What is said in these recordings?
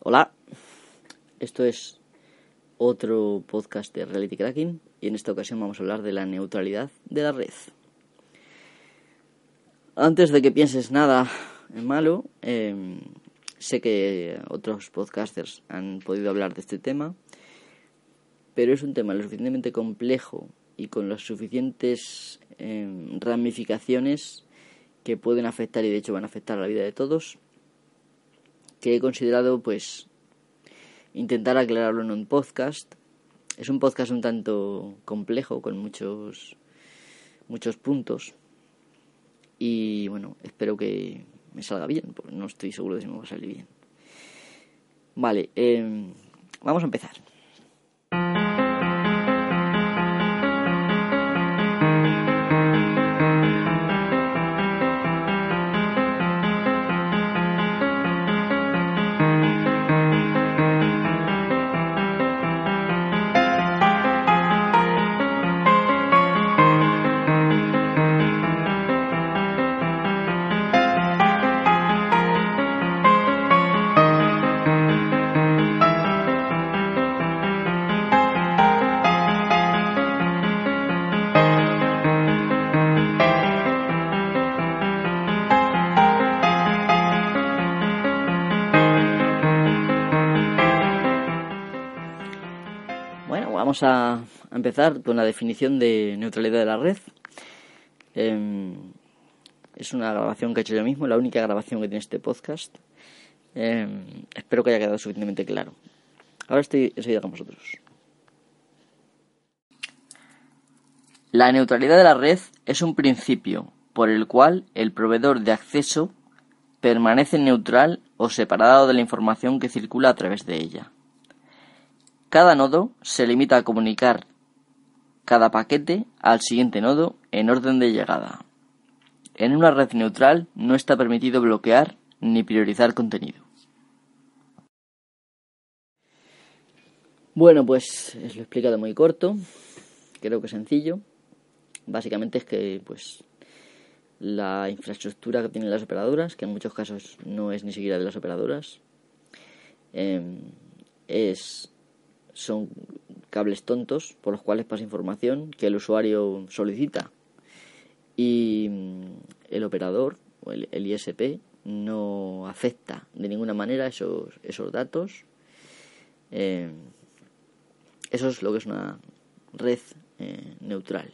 Hola, esto es otro podcast de Reality Cracking y en esta ocasión vamos a hablar de la neutralidad de la red. Antes de que pienses nada malo, em, sé que otros podcasters han podido hablar de este tema, pero es un tema lo suficientemente complejo y con las suficientes em, ramificaciones que pueden afectar y de hecho van a afectar a la vida de todos he considerado pues intentar aclararlo en un podcast. Es un podcast un tanto complejo con muchos muchos puntos y bueno, espero que me salga bien, porque no estoy seguro de si me va a salir bien. Vale, em, vamos a empezar. Vamos a empezar con la definición de neutralidad de la red. Em, es una grabación que he hecho yo mismo, la única grabación que tiene este podcast. Em, espero que haya quedado suficientemente claro. Ahora estoy enseguida con vosotros. La neutralidad de la red es un principio por el cual el proveedor de acceso permanece neutral o separado de la información que circula a través de ella. Cada nodo se limita a comunicar cada paquete al siguiente nodo en orden de llegada. En una red neutral no está permitido bloquear ni priorizar contenido. Bueno, pues lo he explicado muy corto, creo que sencillo. Básicamente es que pues la infraestructura que tienen las operadoras, que en muchos casos no es ni siquiera de las operadoras, em, es son cables tontos por los cuales pasa información que el usuario solicita y mm, el operador o el, ISP no afecta de ninguna manera esos, esos datos. Eh, eso es lo que es una red eh, neutral.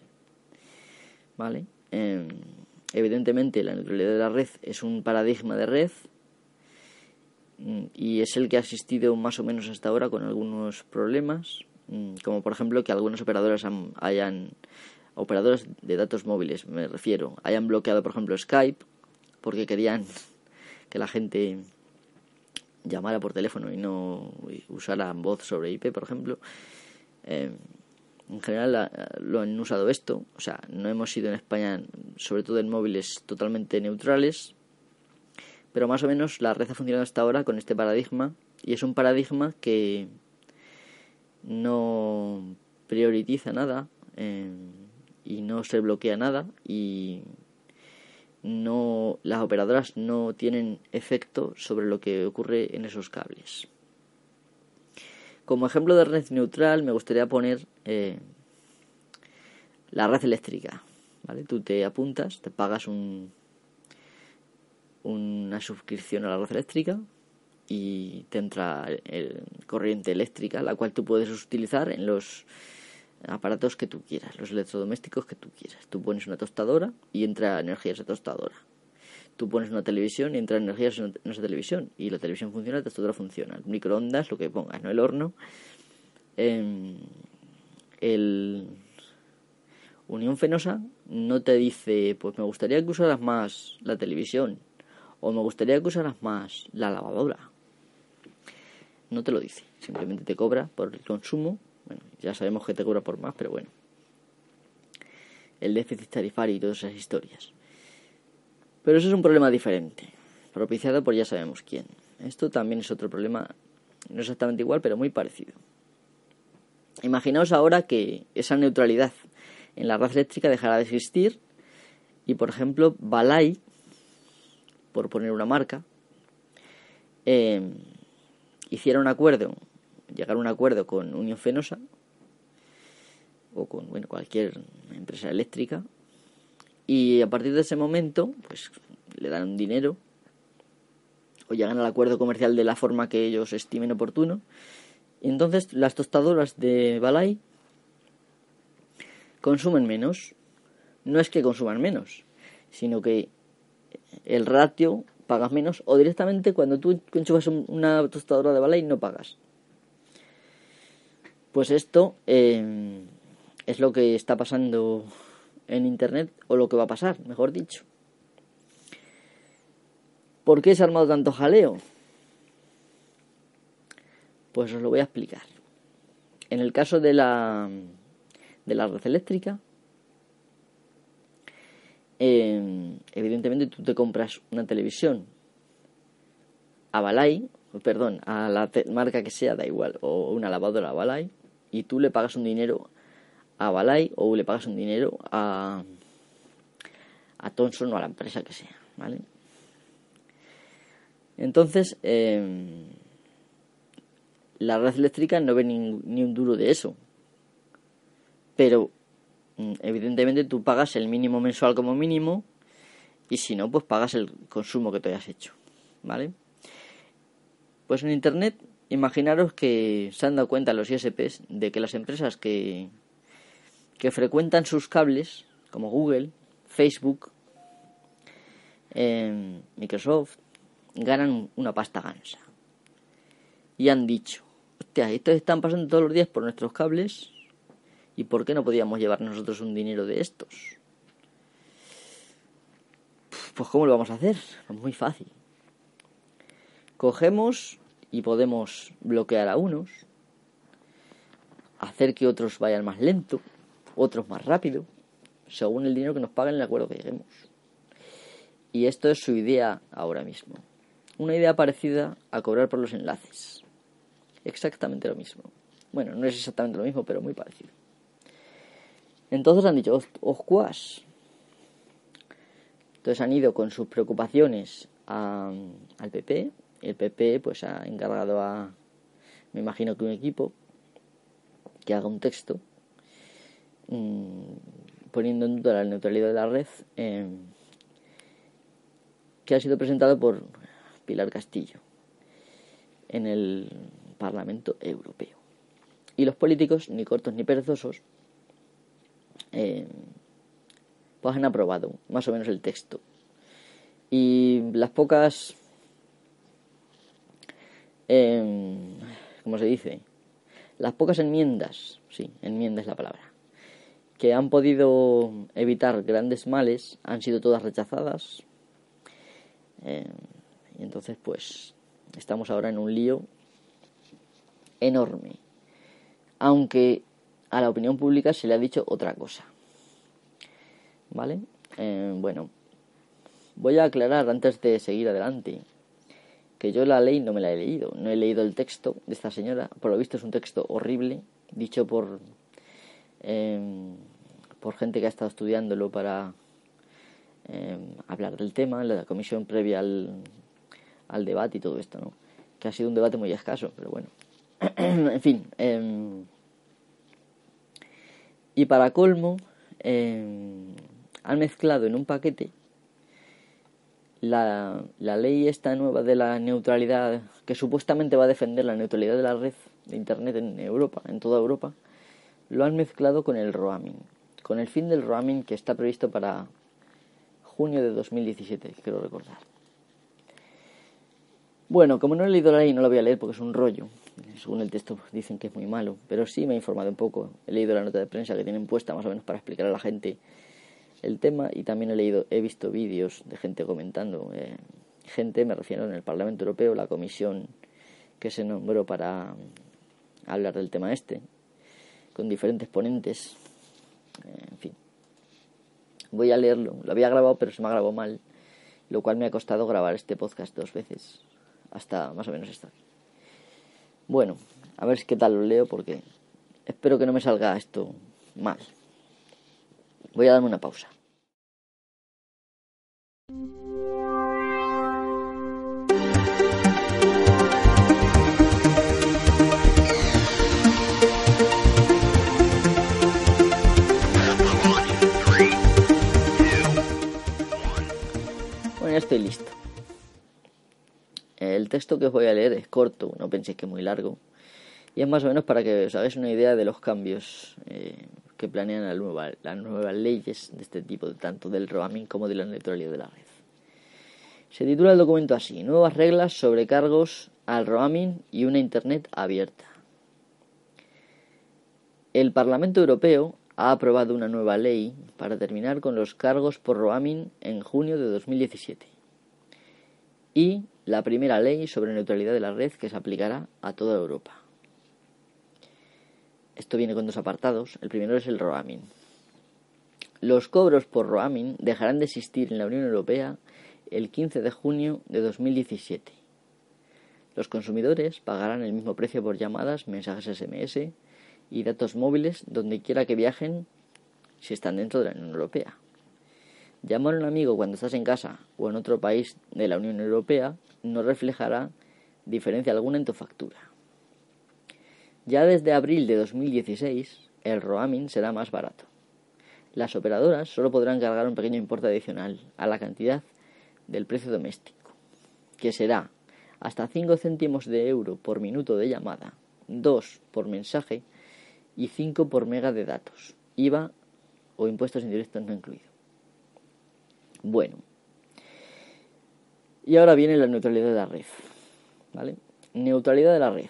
¿Vale? Eh, evidentemente la neutralidad de la red es un paradigma de red y es el que ha existido más o menos hasta ahora con algunos problemas, mm, como por ejemplo que algunos operadores hayan operadores de datos móviles, me refiero, hayan bloqueado por ejemplo Skype porque querían que la gente llamara por teléfono y no usara voz sobre IP, por ejemplo. Eh, en general lo han usado esto, o sea, no hemos sido en España, sobre todo en móviles, totalmente neutrales, pero más o menos la red ha funcionado hasta ahora con este paradigma y es un paradigma que no prioriza nada eh, y no se bloquea nada y no las operadoras no tienen efecto sobre lo que ocurre en esos cables. Como ejemplo de red neutral me gustaría poner eh, la red eléctrica. ¿vale? Tú te apuntas, te pagas un, una suscripción a la red eléctrica y te entra el, corriente eléctrica, la cual tú puedes utilizar en los aparatos que tú quieras, los electrodomésticos que tú quieras. Tú pones una tostadora y entra energía esa tostadora. Tú pones una televisión y entra energía en esa televisión. Y la televisión funciona, la tostadora funciona. El microondas, lo que pongas, ¿no? El horno. Em, el Unión Fenosa no te dice, pues me gustaría que usaras más la televisión o me gustaría que usaras más la lavadora. No te lo dice, simplemente te cobra por el consumo. Bueno, ya sabemos que te cobra por más, pero bueno. El déficit tarifario y todas esas historias. Pero eso es un problema diferente, propiciado por ya sabemos quién. Esto también es otro problema, no exactamente igual, pero muy parecido. Imaginaos ahora que esa neutralidad en la red eléctrica dejará de existir y, por ejemplo, Balay por poner una marca, eh, hiciera un acuerdo, llegara a un acuerdo con Unión Fenosa o con bueno, cualquier empresa eléctrica y a partir de ese momento pues le dan un dinero o llegan al acuerdo comercial de la forma que ellos estimen oportuno y entonces las tostadoras de Balay consumen menos. No es que consuman menos sino que el ratio pagas menos o directamente cuando tú enchufas una tostadora de Balay no pagas pues esto eh, es lo que está pasando en Internet o lo que va a pasar, mejor dicho. ¿Por qué se ha armado tanto jaleo? Pues os lo voy a explicar. En el caso de la, de la red eléctrica, eh, evidentemente tú te compras una televisión a Balay, perdón, a la marca que sea, da igual, o una lavadora a Balay, y tú le pagas un dinero a Balay o le pagas un dinero a, a Thomson o a la empresa que sea, ¿vale? Entonces, em, la red eléctrica no ve ni, ni, un duro de eso. Pero, evidentemente, tú pagas el mínimo mensual como mínimo y si no, pues pagas el consumo que te hayas hecho, ¿vale? Pues en Internet, imaginaros que se han dado cuenta los ISPs de que las empresas que, que frecuentan sus cables, como Google, Facebook, eh, Microsoft, ganan una pasta gansa. Y han dicho, hostia, estos están pasando todos los días por nuestros cables, ¿y por qué no podíamos llevar nosotros un dinero de estos? Pues ¿cómo lo vamos a hacer? Muy fácil. Cogemos y podemos bloquear a unos, hacer que otros vayan más lento, otros más rápido, según el dinero que nos paguen el acuerdo que lleguemos. Y esto es su idea ahora mismo. Una idea parecida a cobrar por los enlaces. Exactamente lo mismo. Bueno, no es exactamente lo mismo, pero muy parecido. Entonces han dicho, oscuas. Entonces han ido con sus preocupaciones al PP. El PP pues ha encargado a, me imagino que un equipo que haga un texto Mm, poniendo en duda la neutralidad de la red, em, que ha sido presentado por Pilar Castillo en el Parlamento Europeo. Y los políticos, ni cortos ni perezosos, em, pues han aprobado más o menos el texto. Y las pocas, eh, ¿cómo se dice? Las pocas enmiendas, sí, enmienda es la palabra, que han podido evitar grandes males han sido todas rechazadas. Eh, y entonces, pues, estamos ahora en un lío enorme. Aunque a la opinión pública se le ha dicho otra cosa. ¿Vale? Eh, bueno, voy a aclarar antes de seguir adelante que yo la ley no me la he leído. No he leído el texto de esta señora. Por lo visto es un texto horrible, dicho por Em, por gente que ha estado estudiándolo para em, hablar del tema, la comisión previa al, al debate y todo esto, ¿no? Que ha sido un debate muy escaso, pero bueno. en fin. Em, y para colmo, han mezclado en un paquete la, la, ley esta nueva de la neutralidad, que supuestamente va a defender la neutralidad de la red de Internet en Europa, en toda Europa, lo han mezclado con el roaming, con el fin del roaming que está previsto para junio de 2017, quiero recordar. Bueno, como no he leído la ley, no la voy a leer porque es un rollo. Según el texto dicen que es muy malo, pero sí me he informado un poco. He leído la nota de prensa que tienen puesta más o menos para explicar a la gente el tema y también he leído, he visto vídeos de gente comentando. Eh, gente, me refiero en el Parlamento Europeo, la comisión que se nombró para hablar del tema este, con diferentes ponentes. Eh, en fin. Voy a leerlo. Lo había grabado, pero se me ha grabado mal. Lo cual me ha costado grabar este podcast dos veces hasta más o menos hasta aquí. Bueno, a ver qué tal lo leo porque espero que no me salga esto mal. Voy a darme una pausa. Bueno, ya estoy listo. El texto que os voy a leer es corto, no penséis que es muy largo. Y es más o menos para que os hagáis una idea de los cambios eh, que planean las nuevas leyes de este tipo, tanto del roaming como de la neutralidad de la red. Se titula el documento así, Nuevas reglas sobre cargos al roaming y una Internet abierta. El Parlamento Europeo ha aprobado una nueva ley para terminar con los cargos por roaming en junio de 2017 y la primera ley sobre neutralidad de la red que se aplicará a toda Europa. Esto viene con dos apartados. El primero es el roaming. Los cobros por roaming dejarán de existir en la Unión Europea el 15 de junio de 2017. Los consumidores pagarán el mismo precio por llamadas, mensajes SMS y datos móviles donde quiera que viajen si están dentro de la Unión Europea. Llamar a un amigo cuando estás en casa o en otro país de la Unión Europea no reflejará diferencia alguna en tu factura. Ya desde abril de 2016, el roaming será más barato. Las operadoras solo podrán cargar un pequeño importe adicional a la cantidad del precio doméstico, que será hasta 5 céntimos de euro por minuto de llamada, 2 por mensaje y 5 por mega de datos, IVA o impuestos indirectos no incluidos. Bueno, y ahora viene la neutralidad de la red. ¿Vale? Neutralidad de la red.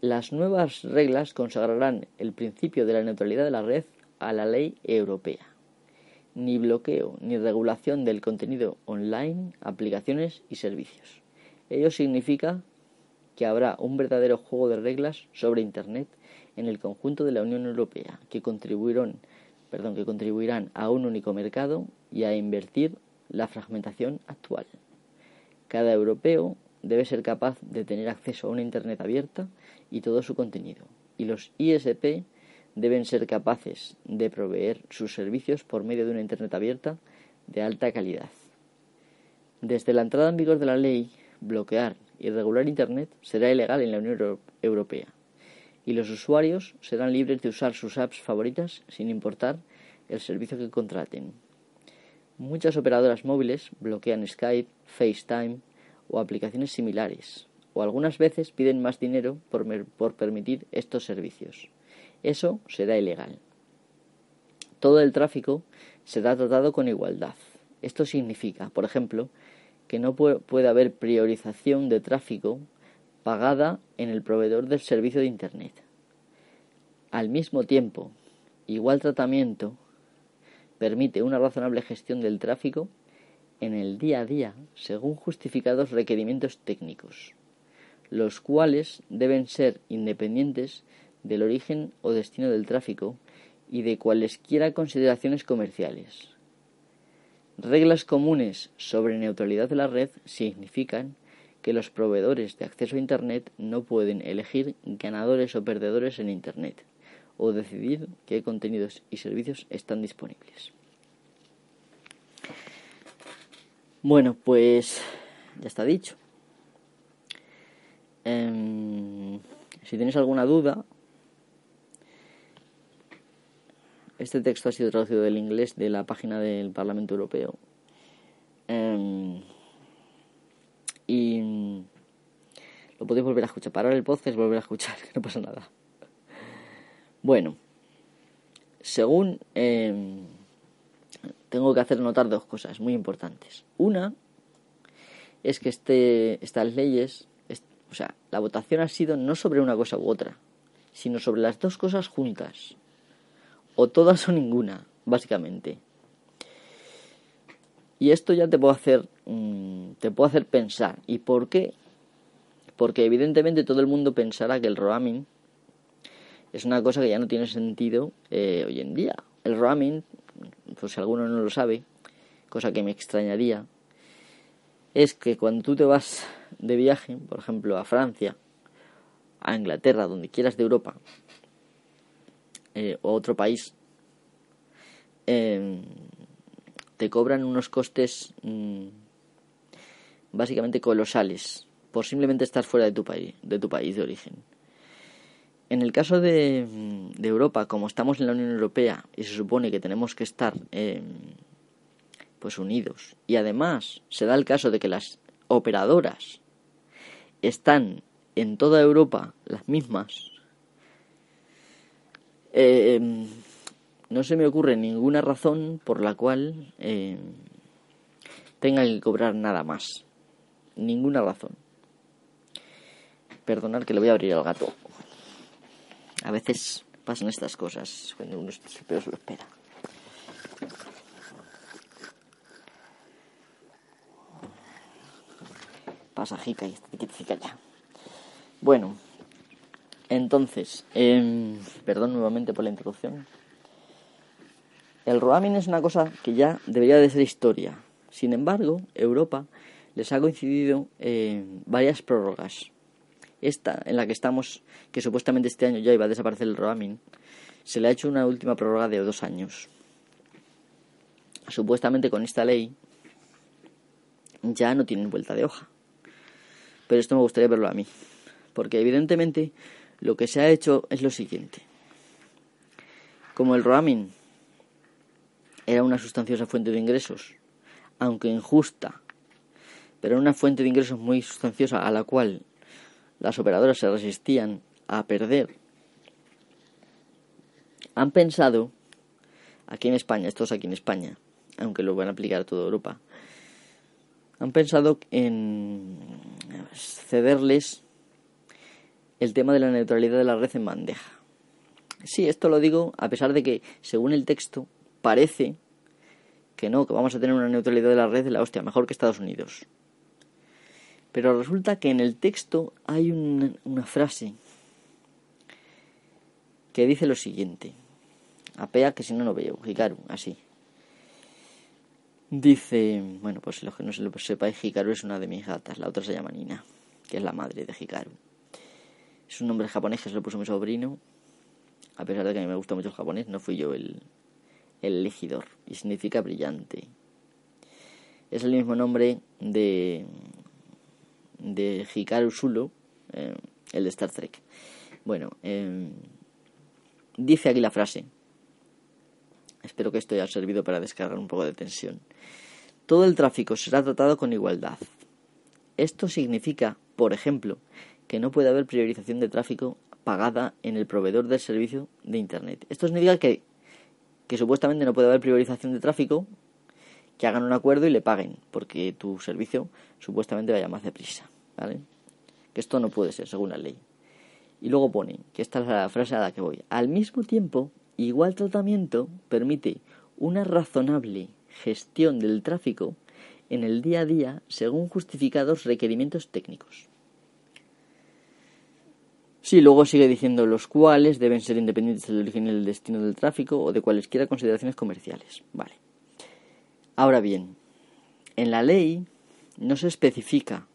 Las nuevas reglas consagrarán el principio de la neutralidad de la red a la ley europea. Ni bloqueo ni regulación del contenido online, aplicaciones y servicios. Ello significa que habrá un verdadero juego de reglas sobre Internet en el conjunto de la Unión Europea que contribuirán, perdón, que contribuirán a un único mercado y a invertir la fragmentación actual. Cada europeo debe ser capaz de tener acceso a una Internet abierta y todo su contenido. Y los ISP deben ser capaces de proveer sus servicios por medio de una Internet abierta de alta calidad. Desde la entrada en vigor de la ley, bloquear y regular Internet será ilegal en la Unión Europea y los usuarios serán libres de usar sus apps favoritas sin importar el servicio que contraten. Muchas operadoras móviles bloquean Skype, FaceTime, o aplicaciones similares, o algunas veces piden más dinero por, por permitir estos servicios. Eso será ilegal. Todo el tráfico será tratado con igualdad. Esto significa, por ejemplo, que no puede haber priorización de tráfico pagada en el proveedor del servicio de Internet. Al mismo tiempo, igual tratamiento permite una razonable gestión del tráfico en el día a día según justificados requerimientos técnicos, los cuales deben ser independientes del origen o destino del tráfico y de cualesquiera consideraciones comerciales. Reglas comunes sobre neutralidad de la red significan que los proveedores de acceso a Internet no pueden elegir ganadores o perdedores en Internet o decidir qué contenidos y servicios están disponibles. Bueno, pues ya está dicho. Em, si tenéis alguna duda, este texto ha sido traducido del inglés de la página del Parlamento Europeo. Em, y lo podéis volver a escuchar. Parar el podcast, volver a escuchar, que no pasa nada. Bueno, según em, tengo que hacer notar dos cosas muy importantes. Una es que este, estas leyes, o sea, la votación ha sido no sobre una cosa u otra, sino sobre las dos cosas juntas. O todas o ninguna, básicamente. Y esto ya te puedo hacer, mm, te puedo hacer pensar. ¿Y por qué? Porque evidentemente todo el mundo pensará que el roaming es una cosa que ya no tiene sentido eh, hoy en día. El roaming pues si alguno no lo sabe, cosa que me extrañaría, es que cuando tú te vas de viaje, por ejemplo, a Francia, a Inglaterra, donde quieras de Europa, eh, o otro país, em, te cobran unos costes mm, básicamente colosales por simplemente estar fuera de tu país, de tu país de origen. En el caso de, Europa, como estamos en la Unión Europea y se supone que tenemos que estar, eh, pues unidos. Y además se da el caso de que las operadoras están en toda Europa las mismas. Eh, no se me ocurre ninguna razón por la cual eh, tengan que cobrar nada más. Ninguna razón. Perdonad que le voy a abrir al gato. A veces pasan estas cosas cuando uno se lo espera. Pasa, jica, y ya. Bueno, entonces, eh, perdón nuevamente por la introducción. El roaming es una cosa que ya debería de ser historia. Sin embargo, Europa les ha coincidido eh, varias prórrogas. Esta, en la que estamos, que supuestamente este año ya iba a desaparecer el roaming, se le ha hecho una última prórroga de dos años. Supuestamente con esta ley ya no tienen vuelta de hoja. Pero esto me gustaría verlo a mí. Porque evidentemente lo que se ha hecho es lo siguiente. Como el roaming era una sustanciosa fuente de ingresos, aunque injusta, pero una fuente de ingresos muy sustanciosa a la cual las operadoras se resistían a perder, han pensado, aquí en España, esto es aquí en España, aunque lo van a aplicar a toda Europa, han pensado en cederles el tema de la neutralidad de la red en bandeja. Sí, esto lo digo a pesar de que, según el texto, parece que no, que vamos a tener una neutralidad de la red de la hostia, mejor que Estados Unidos. Pero resulta que en el texto hay una, frase que dice lo siguiente. Apea que si no, no veo. Hikaru, así. Dice, bueno, pues los que no se lo sepáis, Hikaru es una de mis gatas, la otra se llama Nina, que es la madre de Hikaru. Es un nombre japonés que se lo puso mi sobrino. A pesar de que a mí me gusta mucho el japonés, no fui yo el, el elegidor y significa brillante. Es el mismo nombre de, de Hikaru Sulu, eh, el de Star Trek. Bueno, eh, dice aquí la frase. Espero que esto haya servido para descargar un poco de tensión. Todo el tráfico será tratado con igualdad. Esto significa, por ejemplo, que no puede haber priorización de tráfico pagada en el proveedor del servicio de Internet. Esto significa que que supuestamente no puede haber priorización de tráfico, que hagan un acuerdo y le paguen, porque tu servicio supuestamente vaya más deprisa, ¿vale? Que esto no puede ser, según la ley. Y luego pone, que esta es la frase a la que voy, al mismo tiempo, igual tratamiento permite una razonable gestión del tráfico en el día a día según justificados requerimientos técnicos. Sí, luego sigue diciendo los cuales deben ser independientes del origen y el destino del tráfico o de cualesquiera consideraciones comerciales. Vale. Ahora bien, en la ley no se especifica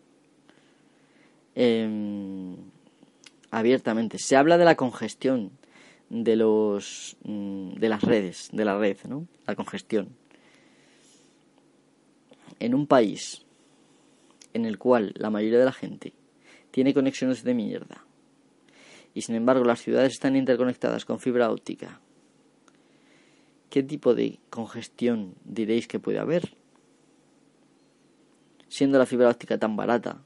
em, abiertamente. Se habla de la congestión de los mm, de las redes, de la red, ¿no? La congestión. En un país en el cual la mayoría de la gente tiene conexiones de mierda y sin embargo las ciudades están interconectadas con fibra óptica, ¿qué tipo de congestión diréis que puede haber? Siendo la fibra óptica tan barata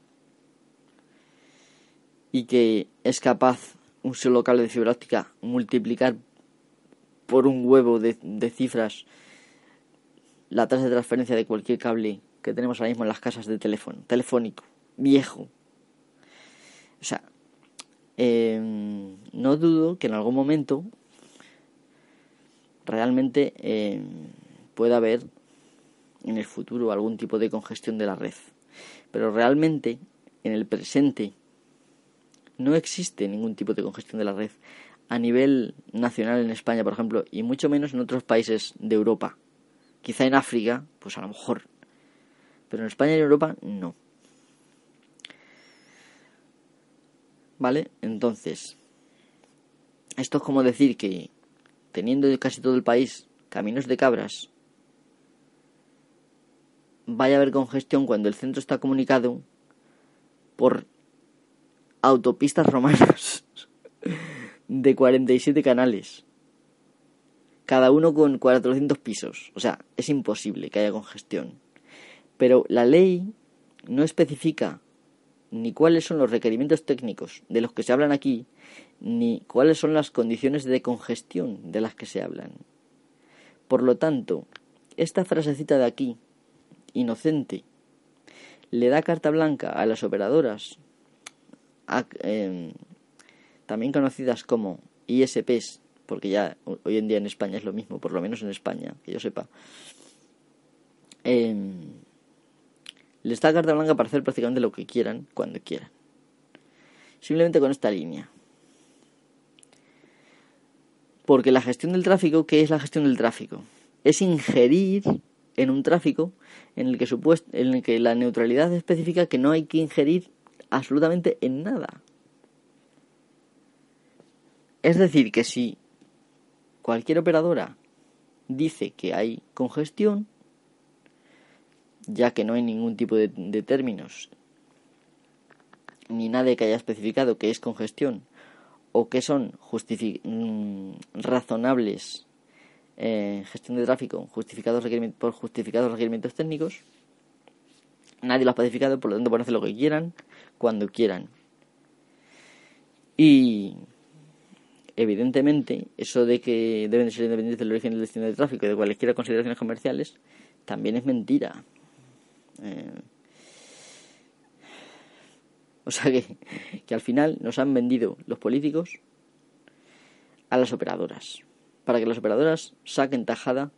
y que es capaz un solo cable de fibra óptica multiplicar por un huevo de, de cifras la tasa de transferencia de cualquier cable que tenemos ahora mismo en las casas de teléfono, telefónico, viejo. O sea, Em, no dudo que en algún momento realmente em, pueda haber en el futuro algún tipo de congestión de la red. Pero realmente en el presente no existe ningún tipo de congestión de la red a nivel nacional en España, por ejemplo, y mucho menos en otros países de Europa. Quizá en África, pues a lo mejor. Pero en España y en Europa no. ¿Vale? Entonces, esto es como decir que teniendo casi todo el país caminos de cabras, vaya a haber congestión cuando el centro está comunicado por autopistas romanas de 47 canales. cada uno con 400 pisos. O sea, es imposible que haya congestión. Pero la ley no especifica ni cuáles son los requerimientos técnicos de los que se hablan aquí, ni cuáles son las condiciones de congestión de las que se hablan. Por lo tanto, esta frasecita de aquí, inocente, le da carta blanca a las operadoras, em, también conocidas como ISPs, porque ya hoy en día en España es lo mismo, por lo menos en España, que yo sepa. Eh, les da carta blanca para hacer prácticamente lo que quieran, cuando quieran. Simplemente con esta línea. Porque la gestión del tráfico, ¿qué es la gestión del tráfico? Es ingerir en un tráfico en el que, en el que la neutralidad especifica que no hay que ingerir absolutamente en nada. Es decir, que si cualquier operadora dice que hay congestión, ya que no hay ningún tipo de, términos ni nadie que haya especificado que es congestión o que son mm, razonables eh, gestión de tráfico justificados por justificados requerimientos técnicos. Nadie lo ha especificado, por lo tanto pueden hacer lo que quieran, cuando quieran. Y evidentemente, eso de que deben ser independientes del origen del destino de tráfico de cualquier consideraciones comerciales, también es mentira. Eh, o sea que, que al final nos han vendido los políticos a las operadoras, para que las operadoras saquen tajada,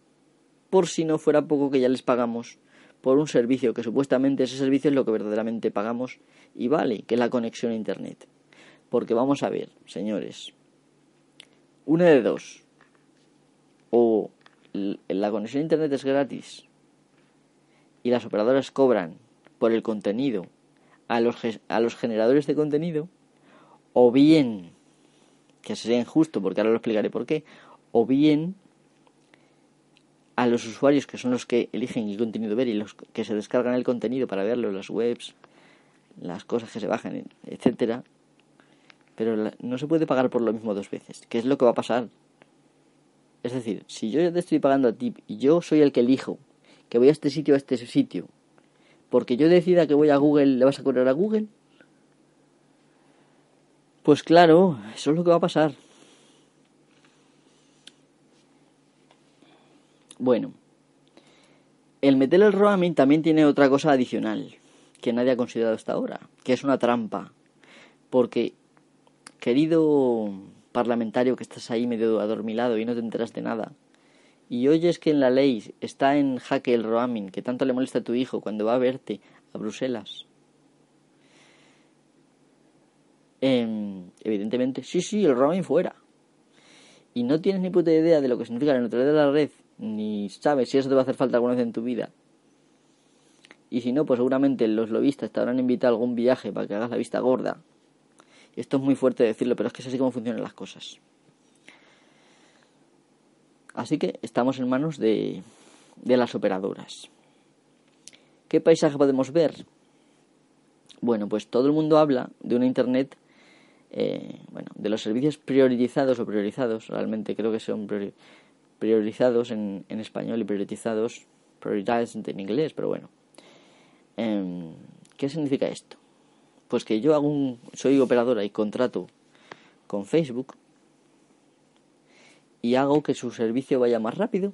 por si no fuera poco que ya les pagamos por un servicio que supuestamente ese servicio es lo que verdaderamente pagamos y vale, que es la conexión a Internet. Porque vamos a ver, señores, una de dos, o la conexión a Internet es gratis y las operadoras cobran por el contenido a los, a los generadores de contenido, o bien, que sería injusto porque ahora lo explicaré por qué, o bien a los usuarios que son los que eligen qué contenido ver y los que se descargan el contenido para verlo, las webs, las cosas que se bajan, etcétera. Pero no se puede pagar por lo mismo dos veces, que es lo que va a pasar. Es decir, si yo ya te estoy pagando a ti y yo soy el que elijo que voy a este sitio, a este sitio, porque yo decida que voy a Google, ¿le vas a cobrar a Google? Pues claro, eso es lo que va a pasar. Bueno, el meter el roaming también tiene otra cosa adicional que nadie ha considerado hasta ahora, que es una trampa. Porque, querido parlamentario que estás ahí medio adormilado y no te enteras de nada, y oyes que en la ley está en jaque el roaming, que tanto le molesta a tu hijo cuando va a verte a Bruselas. Em, evidentemente, sí, sí, el roaming fuera. Y no tienes ni puta idea de lo que significa la neutralidad de la red, ni sabes si eso te va a hacer falta alguna vez en tu vida. Y si no, pues seguramente los lobistas te habrán invitado a algún viaje para que hagas la vista gorda. Esto es muy fuerte decirlo, pero es que es así como funcionan las cosas. Así que estamos en manos de, las operadoras. ¿Qué paisaje podemos ver? Bueno, pues todo el mundo habla de una Internet, eh, bueno, de los servicios priorizados o priorizados, realmente creo que son priorizados en, español y priorizados, prioritized en inglés, pero bueno. Em, ¿Qué significa esto? Pues que yo hago un, soy operadora y contrato con Facebook y hago que su servicio vaya más rápido?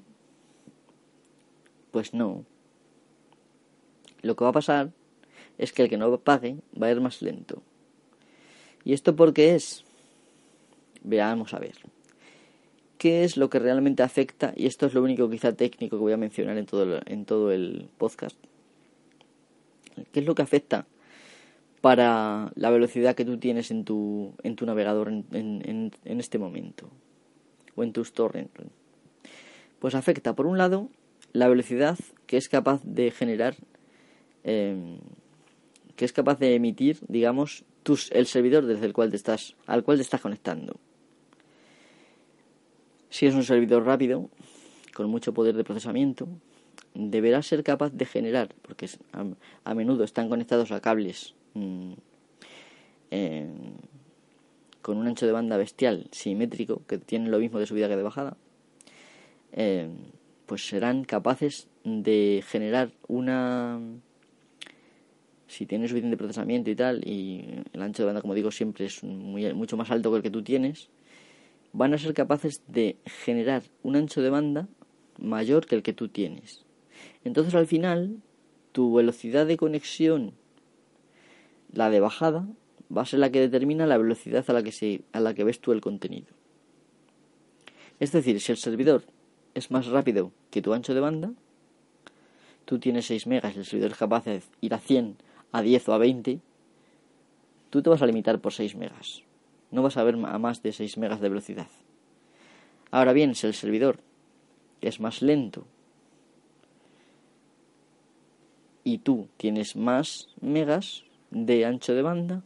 Pues no. Lo que va a pasar es que el que no pague va a ir más lento. ¿Y esto por qué es? Veamos a ver. ¿Qué es lo que realmente afecta? Y esto es lo único quizá técnico que voy a mencionar en todo el, en todo el podcast. ¿Qué es lo que afecta para la velocidad que tú tienes en tu, en tu navegador en, en, en este momento? o en tus torrents. Pues afecta, por un lado, la velocidad que es capaz de generar, em, que es capaz de emitir, digamos, tus, el servidor desde el cual te estás, al cual te estás conectando. Si es un servidor rápido, con mucho poder de procesamiento, deberá ser capaz de generar, porque a, menudo están conectados a cables mm, em, con un ancho de banda bestial, simétrico, que tiene lo mismo de subida que de bajada, eh, pues serán capaces de generar una si tienes suficiente procesamiento y tal y el ancho de banda como digo siempre es muy, mucho más alto que el que tú tienes van a ser capaces de generar un ancho de banda mayor que el que tú tienes entonces al final tu velocidad de conexión la de bajada va a ser la que determina la velocidad a la que ves tú el contenido es decir si el servidor es más rápido que tu ancho de banda, tú tienes 6 megas y el servidor es capaz de ir a 100, a 10 o a 20, tú te vas a limitar por 6 megas. No vas a ver a más de 6 megas de velocidad. Ahora bien, si el servidor es más lento y tú tienes más megas de ancho de banda,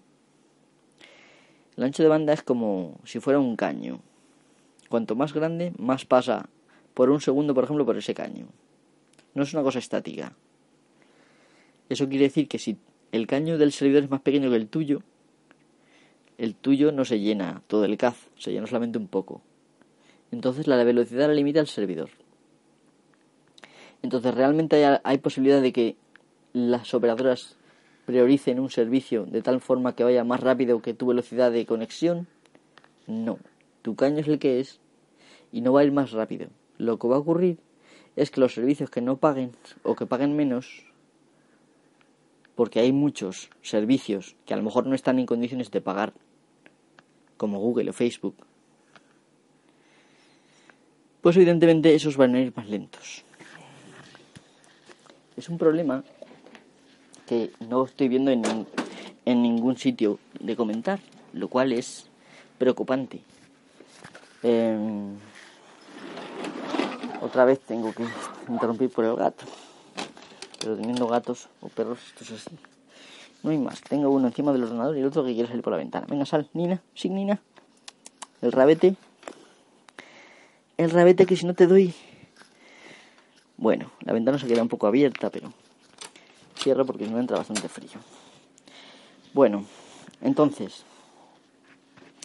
el ancho de banda es como si fuera un caño. Cuanto más grande, más pasa por un segundo, por ejemplo, por ese caño. No es una cosa estática. Eso quiere decir que si el caño del servidor es más pequeño que el tuyo, el tuyo no se llena todo el CAZ, se llena solamente un poco. Entonces la velocidad la limita el servidor. Entonces realmente hay, hay posibilidad de que las operadoras prioricen un servicio de tal forma que vaya más rápido que tu velocidad de conexión. No, tu caño es el que es y no va a ir más rápido lo que va a ocurrir es que los servicios que no paguen o que paguen menos, porque hay muchos servicios que a lo mejor no están en condiciones de pagar, como Google o Facebook, pues evidentemente esos van a ir más lentos. Es un problema que no estoy viendo en, en ningún sitio de comentar, lo cual es preocupante. Eh, otra vez tengo que interrumpir por el gato. Pero teniendo gatos o perros, esto es así. No hay más. Tengo uno encima del ordenador y el otro que quiere salir por la ventana. Venga, sal, Nina. Sí, Nina. El rabete. El rabete que si no te doy... Bueno, la ventana se queda un poco abierta, pero cierro porque no entra bastante frío. Bueno, entonces,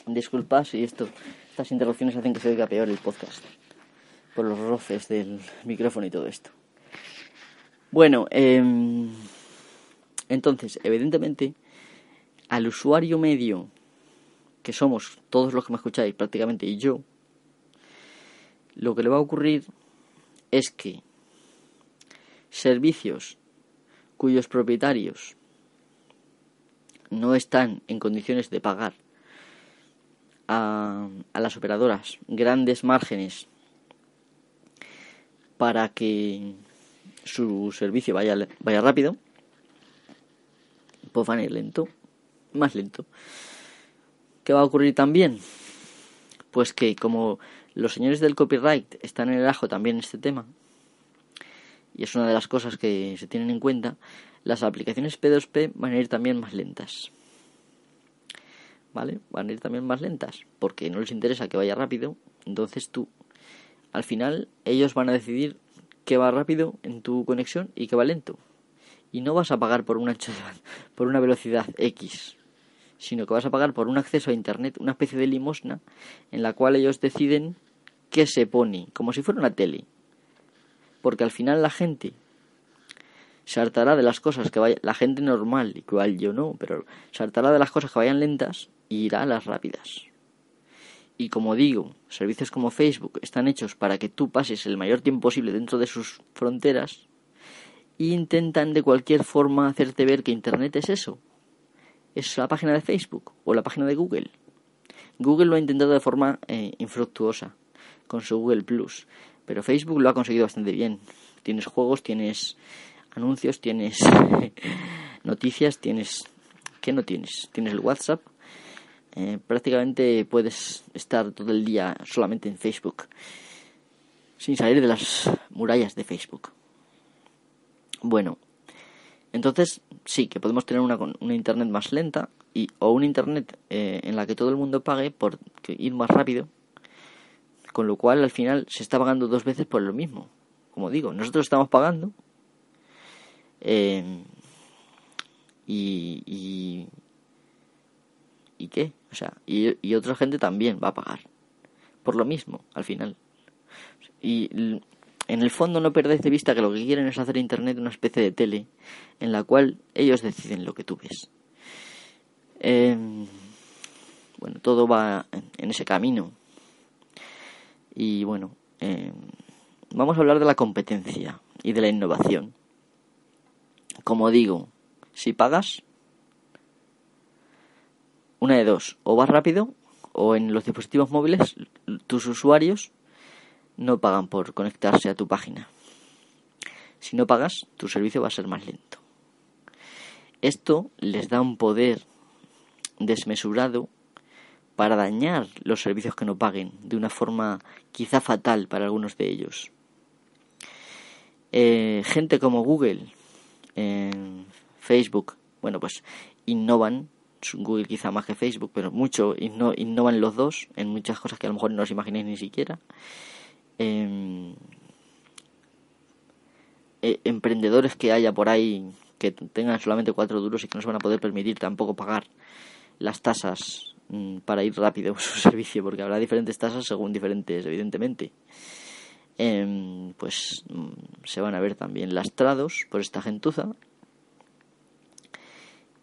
disculpa si esto, estas interrupciones hacen que se oiga peor el podcast por los roces del micrófono y todo esto. Bueno, em, entonces, evidentemente, al usuario medio, que somos todos los que me escucháis prácticamente y yo, lo que le va a ocurrir es que servicios cuyos propietarios no están en condiciones de pagar a, las operadoras grandes márgenes para que su servicio vaya, vaya rápido, pues van a ir lento, más lento. ¿Qué va a ocurrir también? Pues que como los señores del copyright están en el ajo también en este tema, y es una de las cosas que se tienen en cuenta, las aplicaciones P2P van a ir también más lentas. ¿Vale? Van a ir también más lentas, porque no les interesa que vaya rápido, entonces tú al final ellos van a decidir qué va rápido en tu conexión y qué va lento. Y no vas a pagar por un ancho por una velocidad X, sino que vas a pagar por un acceso a internet, una especie de limosna en la cual ellos deciden qué se pone, como si fuera una tele. Porque al final la gente se hartará de las cosas que vaya, la gente normal, igual yo no, pero se hartará de las cosas que vayan lentas y irá a las rápidas. Y como digo, servicios como Facebook están hechos para que tú pases el mayor tiempo posible dentro de sus fronteras intentan de cualquier forma hacerte ver que Internet es eso. Es la página de Facebook o la página de Google. Google lo ha intentado de forma eh, infructuosa con su Google Plus, pero Facebook lo ha conseguido bastante bien. Tienes juegos, tienes anuncios, tienes noticias, tienes... ¿Qué no tienes? Tienes el WhatsApp, eh, prácticamente puedes estar todo el día solamente en Facebook, sin salir de las murallas de Facebook. Bueno, entonces sí que podemos tener una, una internet más lenta y, o una internet eh, en la que todo el mundo pague por ir más rápido, con lo cual al final se está pagando dos veces por lo mismo. Como digo, nosotros estamos pagando eh, y, ¿y qué? O sea, y, otra gente también va a pagar. Por lo mismo, al final. Y en el fondo no perdáis de vista que lo que quieren es hacer Internet una especie de tele en la cual ellos deciden lo que tú ves. Em, bueno, todo va en ese camino. Y bueno, em, vamos a hablar de la competencia y de la innovación. Como digo, si pagas, una de dos, o vas rápido o en los dispositivos móviles tus usuarios no pagan por conectarse a tu página. Si no pagas, tu servicio va a ser más lento. Esto les da un poder desmesurado para dañar los servicios que no paguen de una forma quizá fatal para algunos de ellos. Eh, gente como Google, Facebook, bueno, pues innovan, Google quizá más que Facebook, pero mucho innovan los dos en muchas cosas que a lo mejor no os imagináis ni siquiera. Em, e, emprendedores que haya por ahí que tengan solamente cuatro duros y que no se van a poder permitir tampoco pagar las tasas mm, para ir rápido en su servicio, porque habrá diferentes tasas según diferentes, evidentemente. Em, pues mm, se van a ver también lastrados por esta gentuza.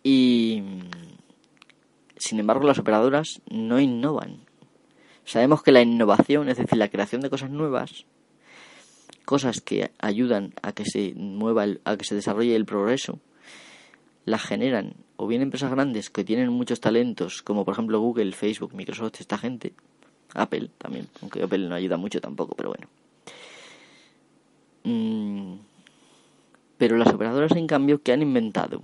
Y sin embargo, las operadoras no innovan. Sabemos que la innovación, es decir, la creación de cosas nuevas, cosas que ayudan a que se mueva, a que se desarrolle el progreso, las generan o bien empresas grandes que tienen muchos talentos, como por ejemplo Google, Facebook, Microsoft, esta gente, Apple también, aunque Apple no ayuda mucho tampoco, pero bueno. Mm, pero las operadoras, en cambio, que han inventado?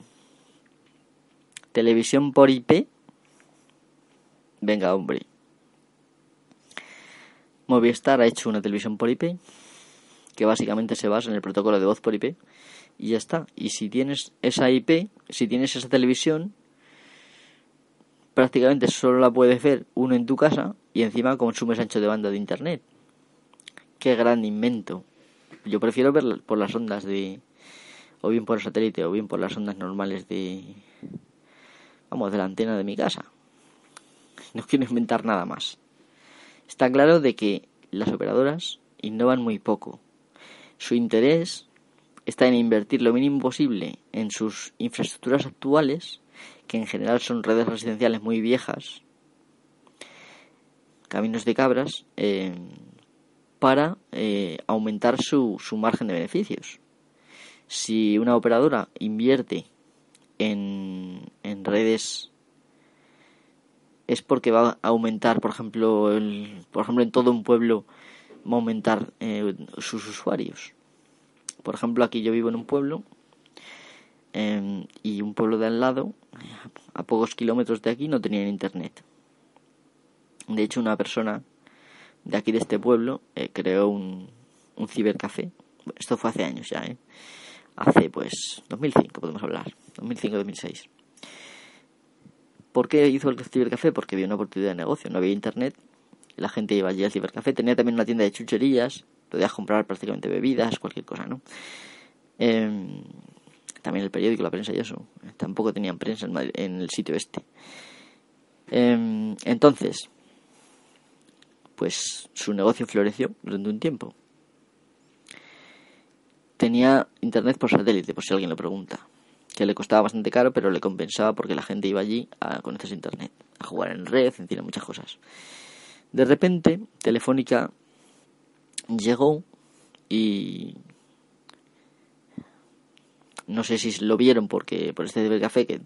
Televisión por IP. Venga, hombre. Movistar ha hecho una televisión por IP que básicamente se basa en el protocolo de voz por IP y ya está. Y si tienes esa IP, si tienes esa televisión, prácticamente solo la puedes ver uno en tu casa y encima consumes ancho de banda de internet. Qué gran invento. Yo prefiero ver por las ondas de o bien por el satélite o bien por las ondas normales de vamos, de la antena de mi casa. No quiero inventar nada más. Está claro de que las operadoras innovan muy poco. Su interés está en invertir lo mínimo posible en sus infraestructuras actuales, que en general son redes residenciales muy viejas, caminos de cabras, eh, para eh, aumentar su, margen de beneficios. Si una operadora invierte en redes es porque va a aumentar, por ejemplo, el, por ejemplo en todo un pueblo va a aumentar eh, sus usuarios. Por ejemplo, aquí yo vivo en un pueblo em, y un pueblo de al lado, a pocos kilómetros de aquí, no tenían internet. De hecho, una persona de aquí de este pueblo eh, creó un, un cibercafé. Esto fue hace años ya, ¿eh? Hace pues 2005 podemos hablar, 2005-2006. ¿Por qué hizo el cibercafé? Porque había una oportunidad de negocio, no había internet, la gente iba allí al cibercafé, tenía también una tienda de chucherías, podías comprar prácticamente bebidas, cualquier cosa, ¿no? Em, también el periódico, la prensa y eso. Tampoco tenían prensa en, el sitio este. Em, entonces, pues su negocio floreció durante un tiempo. Tenía internet por satélite, por si alguien lo pregunta. Que le costaba bastante caro, pero le compensaba porque la gente iba allí a conectarse a internet, a jugar en red, en fin, muchas cosas. De repente, Telefónica llegó y no sé si lo vieron porque por este café que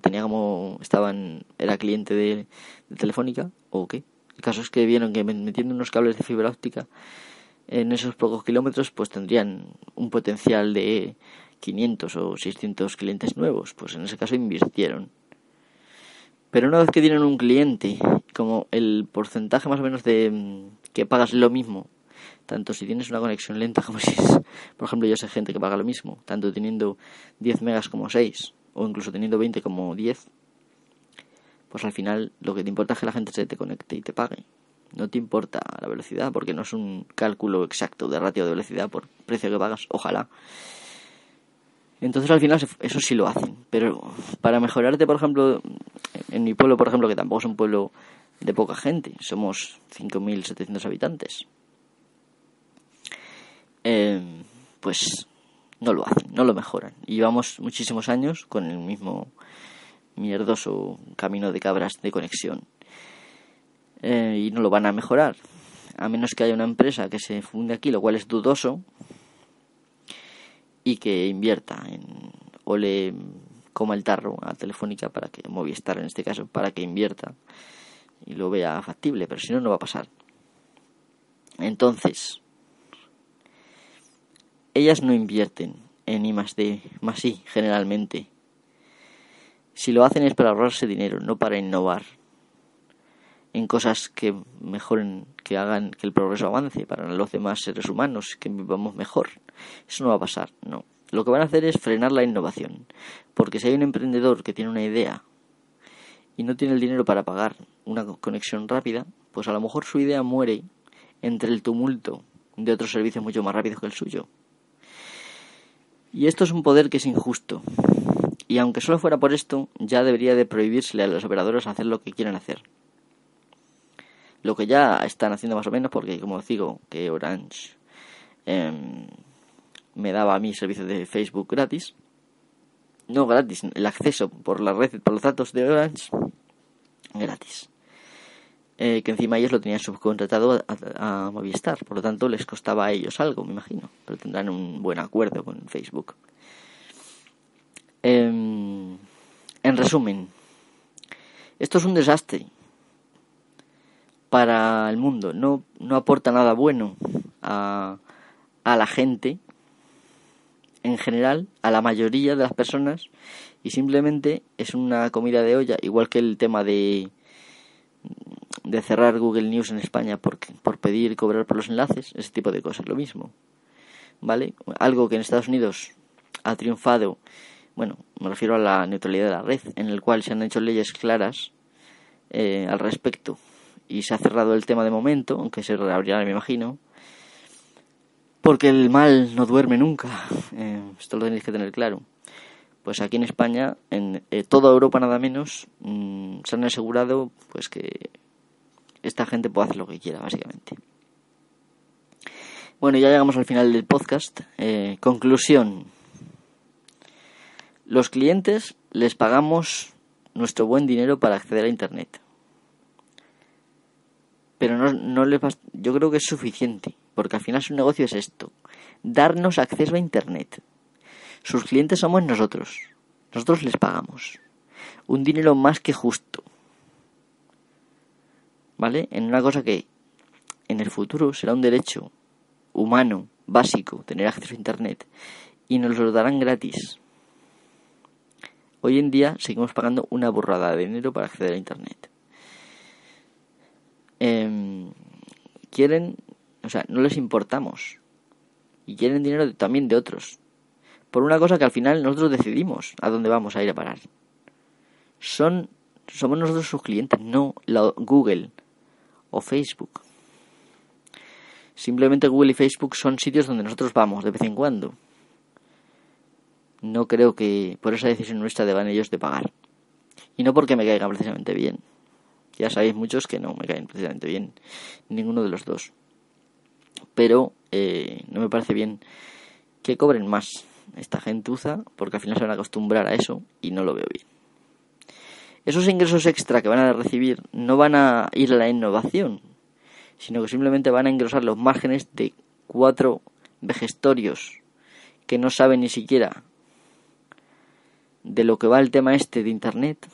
tenía como estaban era cliente de, de, Telefónica o qué el caso es que vieron que metiendo unos cables de fibra óptica en esos pocos kilómetros pues tendrían un potencial de 500 o 600 clientes nuevos pues en ese caso invirtieron pero una vez que tienen un cliente como el porcentaje más o menos de mm, que pagas lo mismo tanto si tienes una conexión lenta como si es, por ejemplo, yo sé gente que paga lo mismo, tanto teniendo 10 megas como 6, o incluso teniendo 20 como 10, pues al final lo que te importa es que la gente se te conecte y te pague. No te importa la velocidad, porque no es un cálculo exacto de ratio de velocidad por precio que pagas, ojalá. Entonces al final eso sí lo hacen, pero para mejorarte, por ejemplo, en mi pueblo, por ejemplo, que tampoco es un pueblo de poca gente, somos 5.700 habitantes, eh, pues no lo hacen, no lo mejoran. Y llevamos muchísimos años con el mismo mierdoso camino de cabras de conexión. Eh, y no lo van a mejorar. A menos que haya una empresa que se funde aquí, lo cual es dudoso, y que invierta en, o le coma el tarro a Telefónica para que, Movistar en este caso, para que invierta y lo vea factible, pero si no, no va a pasar. Entonces, ellas no invierten en I más D, más I, generalmente. Si lo hacen es para ahorrarse dinero, no para innovar en cosas que mejoren, que hagan que el progreso avance para los demás seres humanos, que vivamos mejor. Eso no va a pasar, no. Lo que van a hacer es frenar la innovación, porque si hay un emprendedor que tiene una idea y no tiene el dinero para pagar una conexión rápida, pues a lo mejor su idea muere entre el tumulto de otros servicios mucho más rápidos que el suyo. Y esto es un poder que es injusto. Y aunque solo fuera por esto, ya debería de prohibírsele a los operadores hacer lo que quieran hacer. Lo que ya están haciendo más o menos, porque como os digo, que Orange em, me daba a mí servicio de Facebook gratis. No gratis, el acceso por la red, por los datos de Orange, gratis. Eh, que encima ellos lo tenían subcontratado a, Movistar, por lo tanto les costaba a ellos algo, me imagino, pero tendrán un buen acuerdo con Facebook. Em, en resumen, esto es un desastre para el mundo, no, no aporta nada bueno a, a la gente en general, a la mayoría de las personas, y simplemente es una comida de olla, igual que el tema de de cerrar Google News en España por, por pedir cobrar por los enlaces, ese tipo de cosas, lo mismo. ¿Vale? Algo que en Estados Unidos ha triunfado, bueno, me refiero a la neutralidad de la red, en el cual se han hecho leyes claras eh, al respecto y se ha cerrado el tema de momento, aunque se reabrirá, me imagino, porque el mal no duerme nunca, eh, esto lo tenéis que tener claro. Pues aquí en España, en eh, toda Europa nada menos, mm, se han asegurado pues que esta gente puede hacer lo que quiera, básicamente. Bueno, ya llegamos al final del podcast. Eh, conclusión. Los clientes les pagamos nuestro buen dinero para acceder a Internet. Pero no, no les yo creo que es suficiente, porque al final su negocio es esto, darnos acceso a Internet. Sus clientes somos nosotros. Nosotros les pagamos. Un dinero más que justo. ¿vale? En una cosa que en el futuro será un derecho humano básico tener acceso a Internet y nos lo darán gratis. Hoy en día seguimos pagando una burrada de dinero para acceder a Internet. Em, quieren, o sea, no les importamos y quieren dinero también de otros. Por una cosa que al final nosotros decidimos a dónde vamos a ir a parar. Son, somos nosotros sus clientes, no la, Google, o Facebook. Simplemente Google y Facebook son sitios donde nosotros vamos de vez en cuando. No creo que por esa decisión nuestra deban ellos de pagar. Y no porque me caigan precisamente bien. Ya sabéis muchos que no me caen precisamente bien ninguno de los dos. Pero eh, no me parece bien que cobren más esta gentuza porque al final se van a acostumbrar a eso y no lo veo bien. Esos ingresos extra que van a recibir no van a ir a la innovación, sino que simplemente van a engrosar los márgenes de cuatro vejestorios que no saben ni siquiera de lo que va el tema este de Internet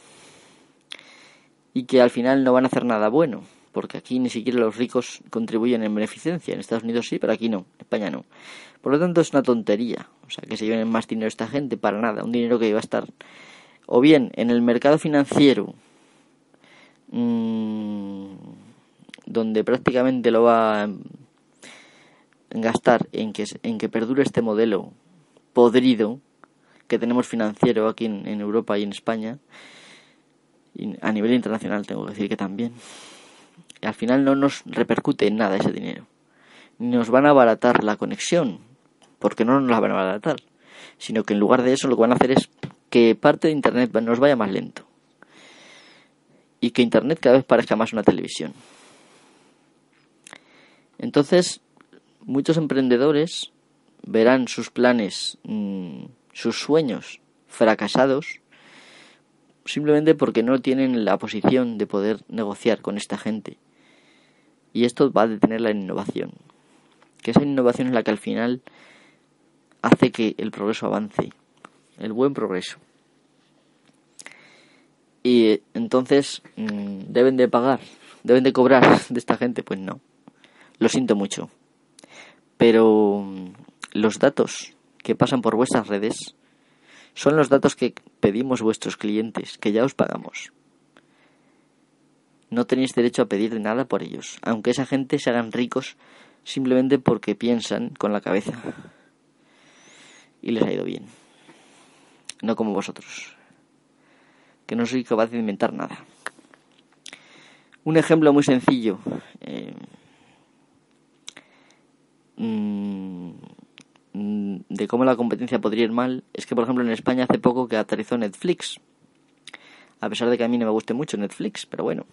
y que al final no van a hacer nada bueno, porque aquí ni siquiera los ricos contribuyen en beneficencia, en Estados Unidos sí, pero aquí no, en España no. Por lo tanto es una tontería, o sea, que se lleven más dinero esta gente para nada, un dinero que iba a estar o bien en el mercado financiero, mmm, donde prácticamente lo va a gastar en que, en que perdure este modelo podrido que tenemos financiero aquí en, Europa y en España, y a nivel internacional tengo que decir que también, al final no nos repercute en nada ese dinero. Nos van a abaratar la conexión, porque no nos la van a abaratar, sino que en lugar de eso lo que van a hacer es que parte de Internet nos vaya más lento y que Internet cada vez parezca más una televisión. Entonces, muchos emprendedores verán sus planes, mm, sus sueños fracasados, simplemente porque no tienen la posición de poder negociar con esta gente. Y esto va a detener la innovación. Que esa innovación es la que al final hace que el progreso avance. El buen progreso. Y entonces, mm, ¿deben de pagar? ¿Deben de cobrar de esta gente? Pues no. Lo siento mucho. Pero mm, los datos que pasan por vuestras redes son los datos que pedimos vuestros clientes, que ya os pagamos. No tenéis derecho a pedir nada por ellos, aunque esa gente se hagan ricos simplemente porque piensan con la cabeza. Y les ha ido bien. No como vosotros, que no sois capaz de inventar nada. Un ejemplo muy sencillo. Eh, Mm, de cómo la competencia podría ir mal es que, por ejemplo, en España hace poco que aterrizó Netflix. A pesar de que a mí no me guste mucho Netflix, pero bueno,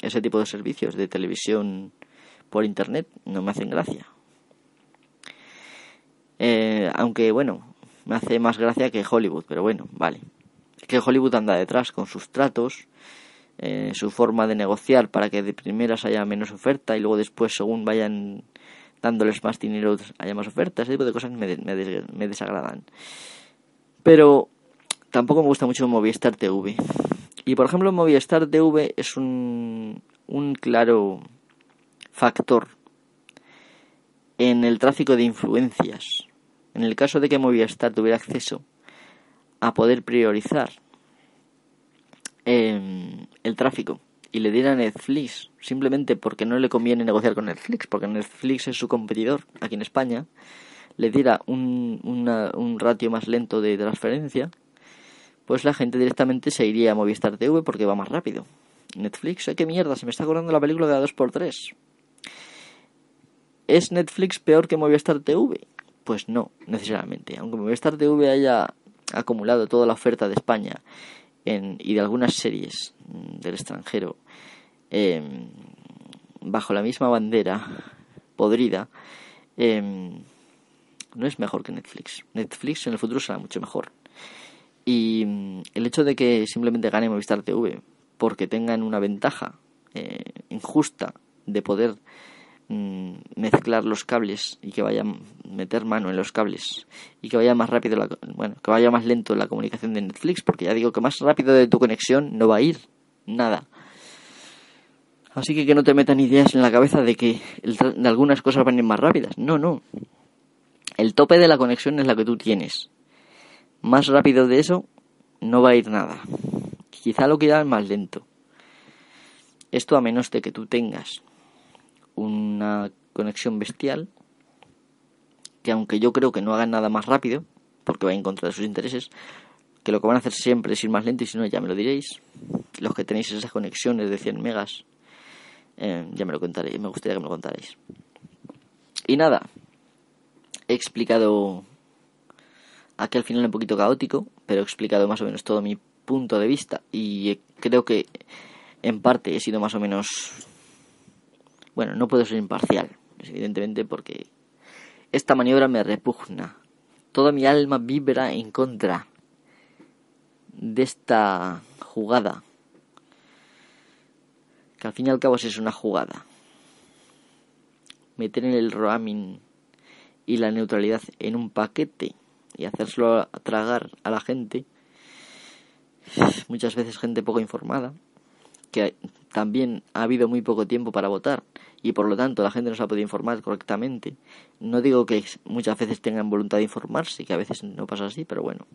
ese tipo de servicios de televisión por internet no me hacen gracia. Eh, aunque bueno, me hace más gracia que Hollywood, pero bueno, vale. Que Hollywood anda detrás con sus tratos, eh, su forma de negociar para que de primeras haya menos oferta y luego después, según vayan dándoles más dinero, haya más ofertas, ese tipo de cosas me, me, desagradan. Pero tampoco me gusta mucho Movistar TV. Y por ejemplo, Movistar TV es un, un claro factor en el tráfico de influencias. En el caso de que Movistar tuviera acceso a poder priorizar eh, el tráfico y le diera a Netflix simplemente porque no le conviene negociar con Netflix, porque Netflix es su competidor aquí en España, le diera un, un ratio más lento de transferencia, pues la gente directamente se iría a Movistar TV porque va más rápido. Netflix, ¿qué mierda? Se me está acordando la película de la 2x3. ¿Es Netflix peor que Movistar TV? Pues no, necesariamente. Aunque Movistar TV haya acumulado toda la oferta de España y de algunas series mm, del extranjero em, bajo la misma bandera podrida, em, no es mejor que Netflix. Netflix en el futuro será mucho mejor. Y mm, el hecho de que simplemente gane Movistar TV porque tengan una ventaja eh, injusta de poder Mm, mezclar los cables y que vaya meter mano en los cables y que vaya más rápido la, bueno que vaya más lento la comunicación de Netflix porque ya digo que más rápido de tu conexión no va a ir nada. Así que que no te metan ideas en la cabeza de que de algunas cosas van a ir más rápidas. No no. El tope de la conexión es la que tú tienes. Más rápido de eso no va a ir nada. Quizá lo que es más lento. Esto a menos de que tú tengas una conexión bestial que aunque yo creo que no hagan nada más rápido, porque va en contra de sus intereses, que lo que van a hacer siempre es ir más lento y si no ya me lo diréis. Los que tenéis esas conexiones de 100 megas, eh, ya me lo contaréis, me gustaría que me lo contaréis. Y nada, he explicado aquí al final un poquito caótico, pero he explicado más o menos todo mi punto de vista y creo que en parte he sido más o menos bueno, no puedo ser imparcial, evidentemente, porque esta maniobra me repugna. Toda mi alma vibra en contra de esta jugada. Que al fin y al cabo es una jugada. Meter el roaming y la neutralidad en un paquete y hacérselo tragar a la gente. Muchas veces gente poco informada que también ha habido muy poco tiempo para votar y por lo tanto la gente no se ha podido informar correctamente. No digo que muchas veces tengan voluntad de informarse, que a veces no pasa así, pero bueno.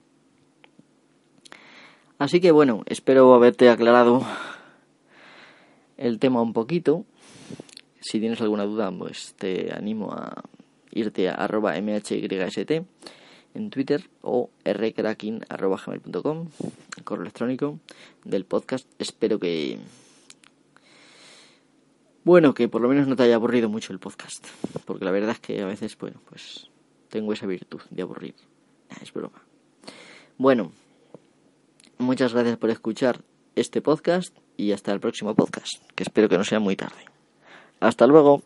Así que bueno, espero haberte aclarado el tema un poquito. Si tienes alguna duda, pues te animo a irte a arroba mhyst en Twitter o rcracking.com, correo electrónico del podcast. Espero que. Bueno, que por lo menos no te haya aburrido mucho el podcast. Porque la verdad es que a veces, bueno, pues tengo esa virtud de aburrir. Es broma. Bueno, muchas gracias por escuchar este podcast y hasta el próximo podcast, que espero que no sea muy tarde. Hasta luego.